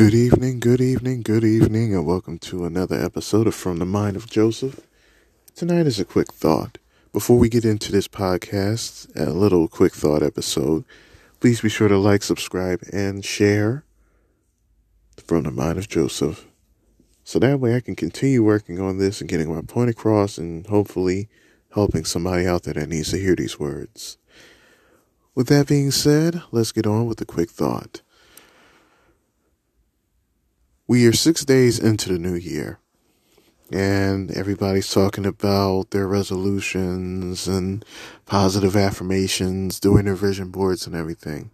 Good evening, good evening, good evening, and welcome to another episode of From the Mind of Joseph. Tonight is a quick thought. Before we get into this podcast, a little quick thought episode, please be sure to like, subscribe, and share From the Mind of Joseph. So that way I can continue working on this and getting my point across and hopefully helping somebody out there that needs to hear these words. With that being said, let's get on with the quick thought. We are six days into the new year, and everybody's talking about their resolutions and positive affirmations, doing their vision boards and everything.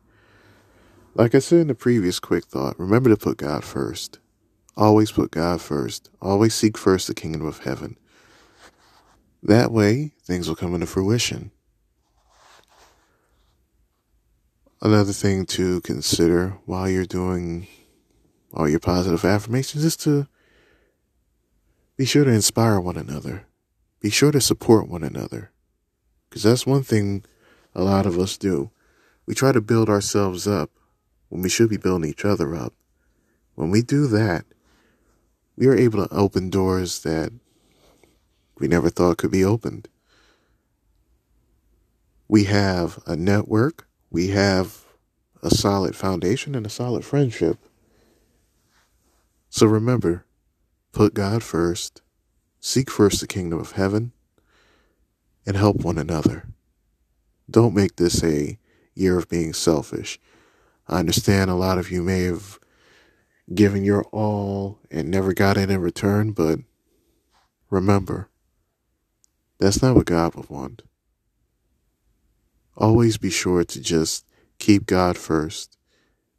Like I said in the previous quick thought, remember to put God first. Always put God first. Always seek first the kingdom of heaven. That way, things will come into fruition. Another thing to consider while you're doing all your positive affirmations is to be sure to inspire one another. Be sure to support one another. Because that's one thing a lot of us do. We try to build ourselves up when we should be building each other up. When we do that, we are able to open doors that we never thought could be opened. We have a network, we have a solid foundation and a solid friendship so remember, put God first, seek first the kingdom of heaven, and help one another. Don't make this a year of being selfish. I understand a lot of you may have given your all and never got it in return, but remember, that's not what God would want. Always be sure to just keep God first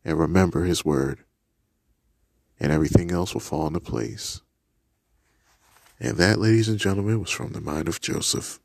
and remember His word and everything else will fall into place. And that, ladies and gentlemen, was from the mind of Joseph.